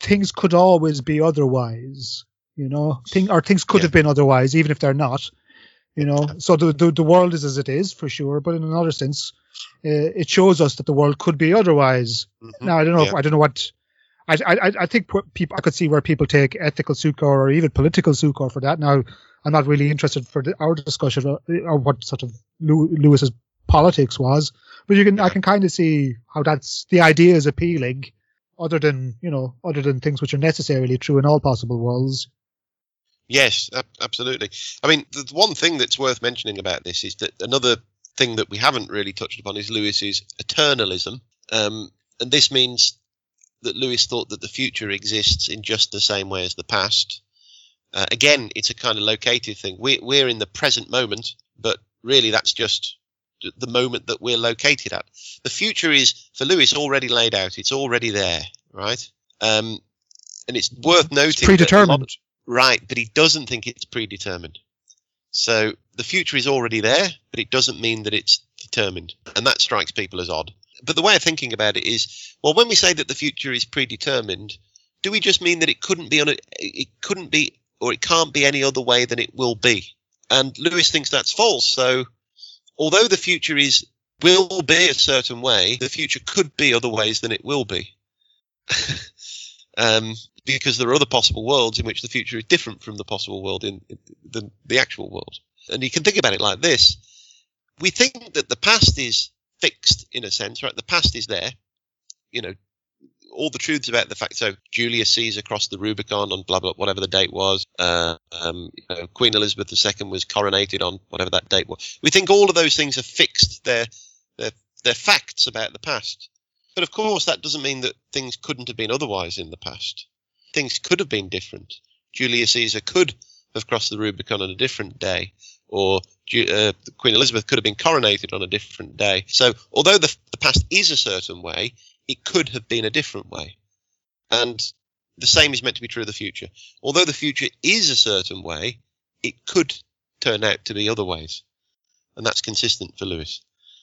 Things could always be otherwise, you know. Thing or things could Yeah. have been otherwise, even if they're not. You know, so the, the the world is as it is for sure, but in another sense, uh, it shows us that the world could be otherwise. Mhm. Now I don't know. Yeah. I don't know what. I, I I think people I could see where people take ethical succor or even political succor for that. Now I'm not really interested for the, our discussion of, of what sort of Lewis's politics was, but you can I can kind of see how that's the idea is appealing, other than you know other than things which are necessarily true in all possible worlds. Yes, absolutely. I mean, the one thing that's worth mentioning about this is that another thing that we haven't really touched upon is Lewis's eternalism, um, and this means that Lewis thought that the future exists in just the same way as the past, Uh, again, it's a kind of located thing. We're, we're in the present moment, but really that's just the moment that we're located at. The future is, for Lewis, already laid out. It's already there, right? Um, and it's worth noting. It's predetermined. Right, but he doesn't think it's predetermined. So the future is already there, but it doesn't mean that it's determined. And that strikes people as odd. But the way of thinking about it is, well, when we say that the future is predetermined, do we just mean that it couldn't be on a, it couldn't be or it can't be any other way than it will be? And Lewis thinks that's false. So although the future is will be a certain way, the future could be other ways than it will be. [laughs] um, because there are other possible worlds in which the future is different from the possible world in, in the, the actual world. And you can think about it like this. We think that the past is fixed in a sense, right? The past is there. You know, all the truths about the fact. So Julius Caesar crossed the Rubicon on blah blah whatever the date was. Uh, um, you know, Queen Elizabeth II was coronated on whatever that date was. We think all of those things are fixed. They're they're they're facts about the past. But of course, that doesn't mean that things couldn't have been otherwise in the past. Things could have been different. Julius Caesar could have crossed the Rubicon on a different day, or uh, Queen Elizabeth could have been coronated on a different day. So, although the, the past is a certain way, it could have been a different way. And the same is meant to be true of the future. Although the future is a certain way, it could turn out to be other ways. And that's consistent for Lewis.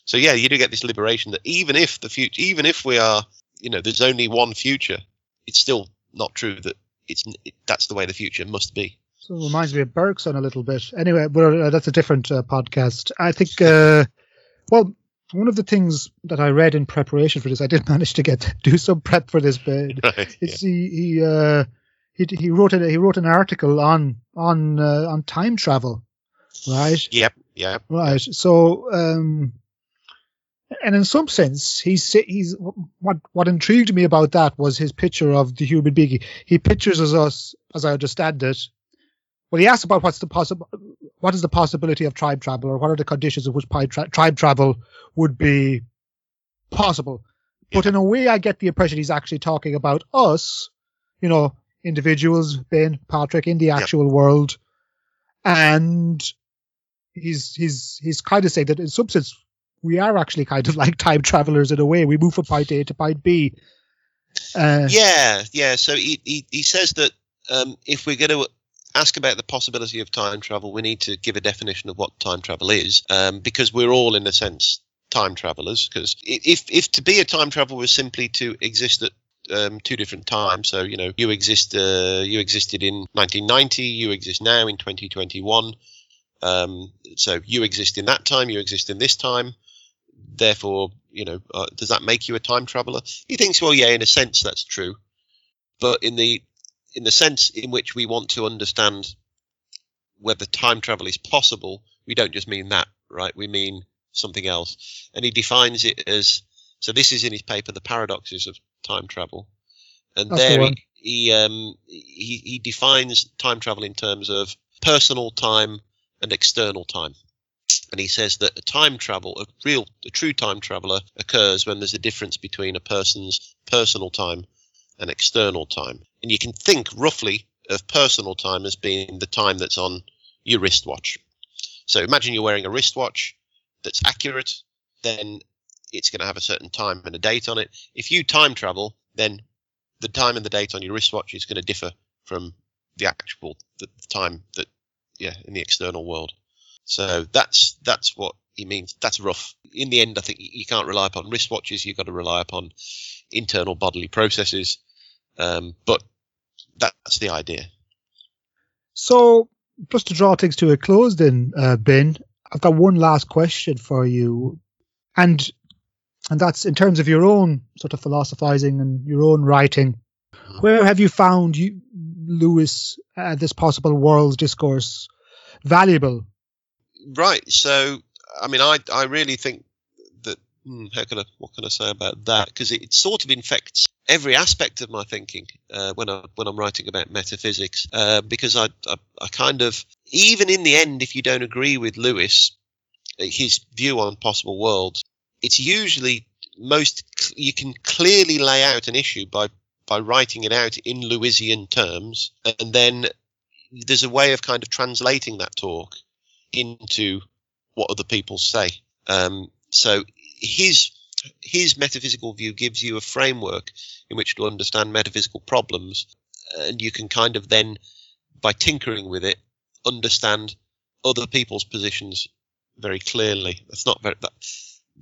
So yeah, you do get this liberation that even if the future, even if we are, you know, there's only one future, it's still not true that it's it, that's the way the future must be. So it reminds me of Bergson a little bit. Anyway, well, uh, that's a different uh, podcast. I think, uh, well, one of the things that I read in preparation for this, I did [laughs] manage to get do some prep for this, but [laughs] right, it's yeah. he he, uh, he he wrote a, he wrote an article on on uh, on time travel, right? Yep, yep. Right. So, um, and in some sense, he's he's what what intrigued me about that was his picture of the human being. He pictures as us, as I understand it, well, he asked about what's the possible, what is the possibility of tribe travel, or what are the conditions in which tri- tribe travel would be possible. But in a way, I get the impression he's actually talking about us, you know, individuals, Ben, Patrick, in the actual yep. world, and he's he's he's kind of saying that in some sense we are actually kind of like time travelers in a way. We move from point A to point B. Uh, yeah, yeah. So he, he, he says that um, if we're going to ask about the possibility of time travel, we need to give a definition of what time travel is, um, because we're all, in a sense, time travelers. Because if if to be a time traveler was simply to exist at um, two different times, so you know, you exist, uh, you existed in 1990, you exist now in 2021. Um, so you exist in that time, you exist in this time. Therefore, you know, uh, does that make you a time traveler? He thinks, well, yeah, in a sense, that's true. But in the in the sense in which we want to understand whether time travel is possible, we don't just mean that, right? We mean something else. And he defines it as so this is in his paper, The Paradoxes of Time Travel. And That's there the he, he, um, he, he defines time travel in terms of personal time and external time. And he says that a time travel, a real, a true time traveler occurs when there's a difference between a person's personal time and external time. And you can think roughly of personal time as being the time that's on your wristwatch. So imagine you're wearing a wristwatch that's accurate, then it's going to have a certain time and a date on it. If you time travel, then the time and the date on your wristwatch is going to differ from the actual the time that yeah in the external world. So that's that's what he means. That's rough. In the end, I think you can't rely upon wristwatches. You've got to rely upon internal bodily processes um, but that's the idea. So, just to draw things to a close, then, uh, Ben, I've got one last question for you, and and that's in terms of your own sort of philosophizing and your own writing. Mm-hmm. Where have you found you, Lewis, uh, this possible world discourse valuable? Right. So, I mean, I I really think that. Hmm, how can I? What can I say about that? Because it, it sort of infects every aspect of my thinking uh, when I when I'm writing about metaphysics uh, because I, I, I kind of even in the end if you don't agree with Lewis his view on possible worlds it's usually most you can clearly lay out an issue by by writing it out in Lewisian terms and then there's a way of kind of translating that talk into what other people say. Um, so his his metaphysical view gives you a framework in which to understand metaphysical problems, and you can kind of then, by tinkering with it, understand other people's positions very clearly. That's not very that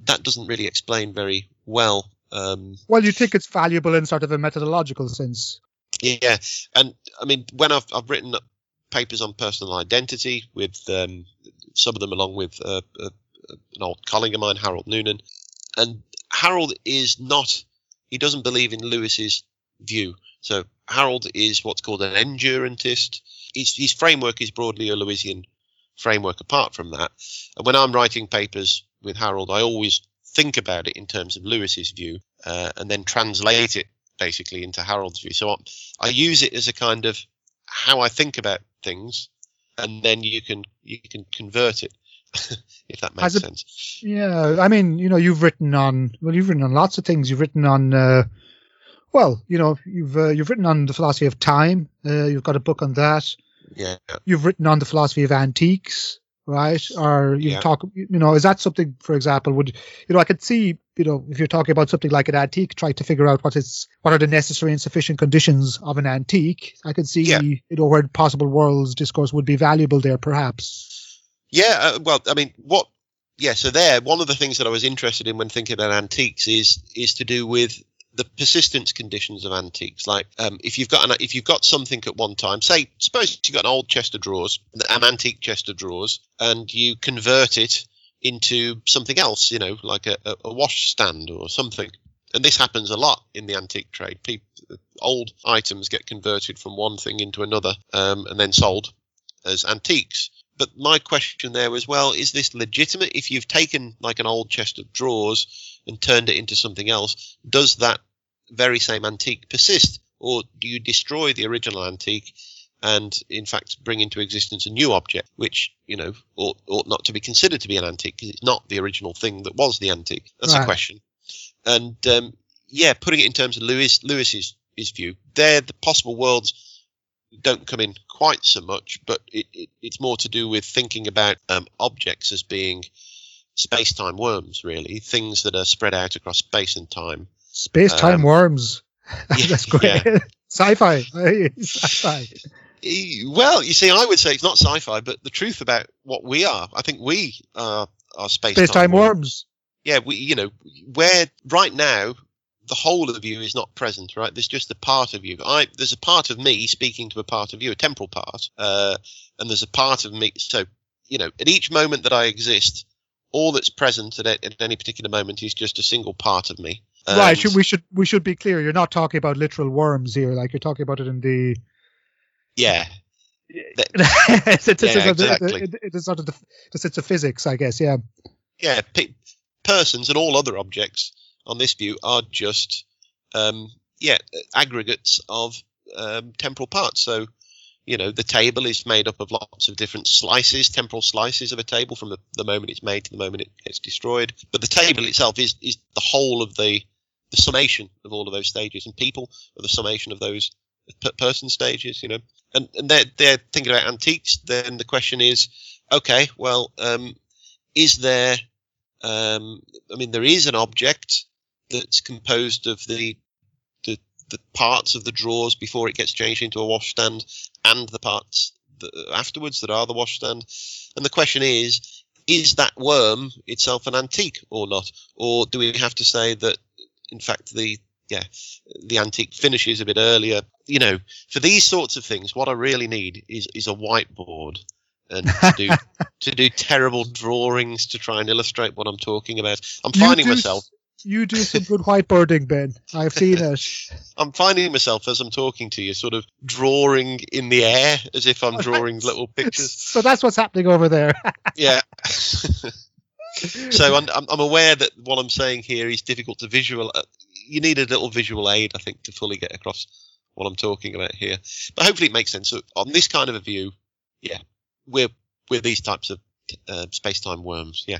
that doesn't really explain very well. Um, well, you think it's valuable in sort of a methodological sense. Yeah, and I mean, when I've I've written papers on personal identity with um, some of them along with uh, uh, an old colleague of mine, Harold Noonan, and Harold is not. He doesn't believe in Lewis's view. So Harold is what's called an endurantist. His, his framework is broadly a Lewisian framework. Apart from that, and when I'm writing papers with Harold, I always think about it in terms of Lewis's view, uh, and then translate it basically into Harold's view. So I, I use it as a kind of how I think about things, and then you can you can convert it [laughs] if that makes sense. Yeah, I mean, you know, you've written on well, you've written on lots of things. You've written on, uh, well, you know, you've uh, you've written on the philosophy of time. Uh, you've got a book on that. Yeah. You've written on the philosophy of antiques, right? Or you yeah. talk, you know, is that something, for example, would you know? I could see, you know, if you're talking about something like an antique, try to figure out what is what are the necessary and sufficient conditions of an antique. I could see, yeah. you know, where possible worlds discourse would be valuable there, perhaps. Yeah, uh, well, I mean, what? Yeah, so there, one of the things that I was interested in when thinking about antiques is is to do with the persistence conditions of antiques. Like, um, if you've got an, if you've got something at one time, say, suppose you've got an old chest of drawers, an antique chest of drawers, and you convert it into something else, you know, like a, a wash stand or something. And this happens a lot in the antique trade. People, old items get converted from one thing into another, um, and then sold as antiques but my question there was, well, is this legitimate? If you've taken like an old chest of drawers and turned it into something else, does that very same antique persist, or do you destroy the original antique and in fact bring into existence a new object, which you know ought, ought not to be considered to be an antique because it's not the original thing that was the antique? That's right. a question. And um, yeah, putting it in terms of Lewis Lewis's his view, they're the possible worlds don't come in quite so much, but it, it, it's more to do with thinking about um, objects as being space time worms, really, things that are spread out across space and time. Space time um, worms. [laughs] Yeah, That's great. Yeah. [laughs] sci-fi. [laughs] sci-fi. Well, you see, I would say it's not sci-fi, but the truth about what we are, I think we are, are space time worms. Yeah, we, you know, where right now the whole of you is not present, right? There's just a part of you. I there's a part of me speaking to a part of you, a temporal part, uh, and there's a part of me. So you know, at each moment that I exist, all that's present at, at any particular moment is just a single part of me. And right. we should we should be clear. You're not talking about literal worms here. Like you're talking about it in the. Yeah. [laughs] it's, it's, yeah, it's, exactly. it, it is sort of the, the sense of physics, I guess. Yeah. Yeah. Pe- persons and all other objects on this view are just um, yeah aggregates of um, temporal parts. So you know the table is made up of lots of different slices, temporal slices of a table from the, the moment it's made to the moment it gets destroyed. But the table itself is is the whole of the the summation of all of those stages, and people are the summation of those person stages. You know, and and they're they're thinking about antiques. Then the question is, okay, well, um, is there um, I mean, there is an object that's composed of the, the the parts of the drawers before it gets changed into a washstand and the parts that, afterwards that are the washstand. And the question is, is that worm itself an antique or not? Or do we have to say that, in fact, the yeah, the antique finishes a bit earlier. You know, for these sorts of things, what I really need is is a whiteboard and to do [laughs] to do terrible drawings to try and illustrate what I'm talking about. I'm finding myself you do some good whiteboarding, Ben. I've seen it. [laughs] I'm finding myself as I'm talking to you, sort of drawing in the air as if I'm drawing little pictures. [laughs] So that's what's happening over there. yeah. so I'm, I'm aware that what I'm saying here is difficult to visual. Uh, you need a little visual aid, I think, to fully get across what I'm talking about here. But hopefully it makes sense. So on this kind of a view, yeah, we're we're these types of uh, space-time worms. Yeah.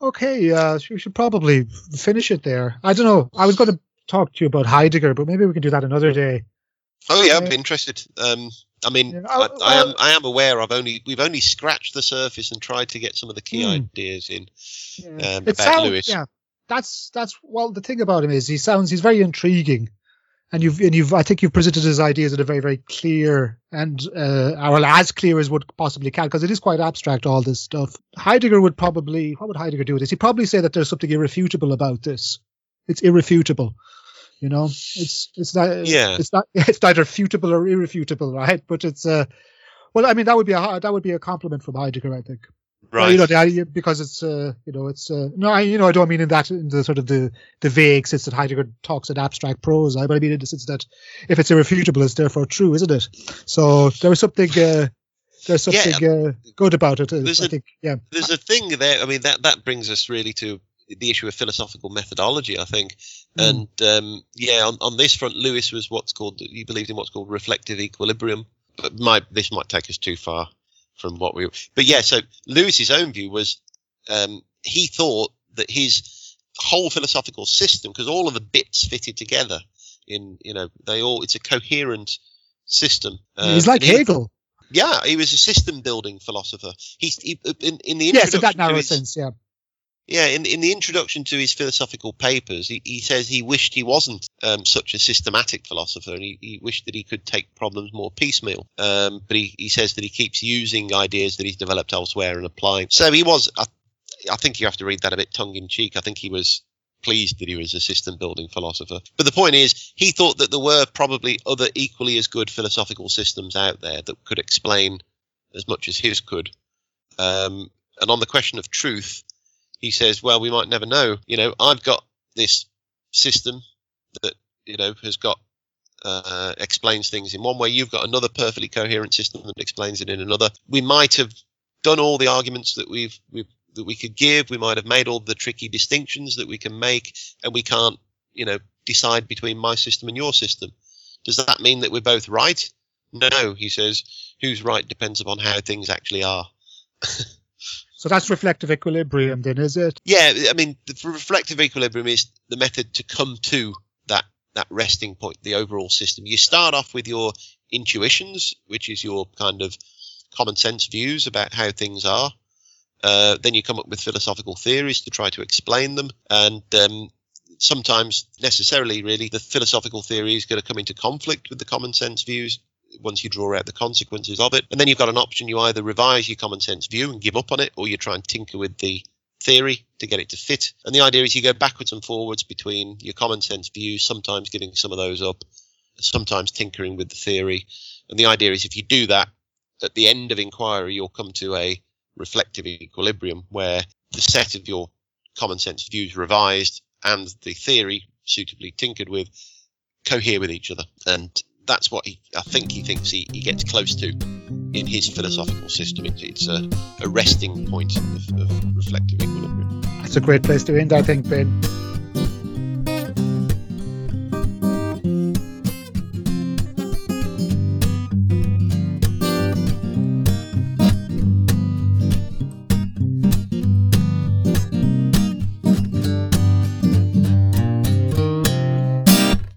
Okay, uh, we should probably finish it there. I don't know. I was going to talk to you about Heidegger, but maybe we can do that another day. Oh yeah, I'm interested. Um, I mean, Yeah, I, I am. I am aware. I've only we've only scratched the surface and tried to get some of the key Hmm. ideas in. Yeah. Um, about sounds, Lewis. yeah. That's that's well. The thing about him is he sounds he's very intriguing, and you've and you've I think you've presented his ideas in a very very clear and uh, or as clear as would possibly can because it is quite abstract all this stuff. Heidegger would probably what would Heidegger do with this? He'd probably say that there's something irrefutable about this. It's irrefutable. You know, it's it's not Yeah. it's not [laughs] it's neither futable or irrefutable, right? But it's uh well, I mean that would be a that would be a compliment from Heidegger, I think. Well, Right. you know, the- because it's, uh, you know, it's, uh, no, I, you know, I don't mean in that, in the sort of the, the vague sense that Heidegger talks in abstract prose, I, but I mean in the sense that if it's irrefutable, it's therefore true, isn't it? So there was something, uh, there's Yeah. something uh, good about it. uh, There's I a- think, yeah. There's a thing there. I mean, that that brings us really to the issue of philosophical methodology. I think. Mm. And um, yeah, on, on this front, Lewis was what's called he believed in what's called reflective equilibrium. But my this might take us too far from what we. But yeah, so Lewis's own view was um, he thought that his whole philosophical system, because all of the bits fitted together in you know they all it's a coherent system. Um, He's like and he- Hegel. Yeah, he was a system building philosopher. He's he, in in the Yes, in that narrow his- sense, yeah. Yeah, in, in the introduction to his philosophical papers, he, he says he wished he wasn't um, such a systematic philosopher, and he, he wished that he could take problems more piecemeal. Um, but he, he says that he keeps using ideas that he's developed elsewhere and applying. So he was, I, I think you have to read that a bit tongue in cheek. I think he was pleased that he was a system building philosopher. But the point is, he thought that there were probably other equally as good philosophical systems out there that could explain as much as his could. Um, and on the question of truth, he says, well, we might never know. You know, I've got this system that, you know, has got, uh, explains things in one way. You've got another perfectly coherent system that explains it in another. We might have done all the arguments that we've, we've, that we could give. We might have made all the tricky distinctions that we can make and we can't, you know, decide between my system and your system. Does that mean that we're both right? No, he says, who's right depends upon how things actually are. [laughs] So that's reflective equilibrium then, is it? Yeah, I mean, reflective equilibrium is the method to come to that that resting point, the overall system. You start off with your intuitions, which is your kind of common sense views about how things are. Uh, then you come up with philosophical theories to try to explain them, and um, sometimes necessarily, really, the philosophical theory is going to come into conflict with the common sense views once you draw out the consequences of it. And then you've got an option: you either revise your common sense view and give up on it, or you try and tinker with the theory to get it to fit. And the idea is you go backwards and forwards between your common sense views, sometimes giving some of those up, sometimes tinkering with the theory. And the idea is if you do that, at the end of inquiry, you'll come to a reflective equilibrium where the set of your common sense views revised and the theory suitably tinkered with cohere with each other. And that's what he, I think he thinks he, he gets close to in his philosophical system. It, it's a, a resting point of, of reflective equilibrium. That's a great place to end, I think, Ben.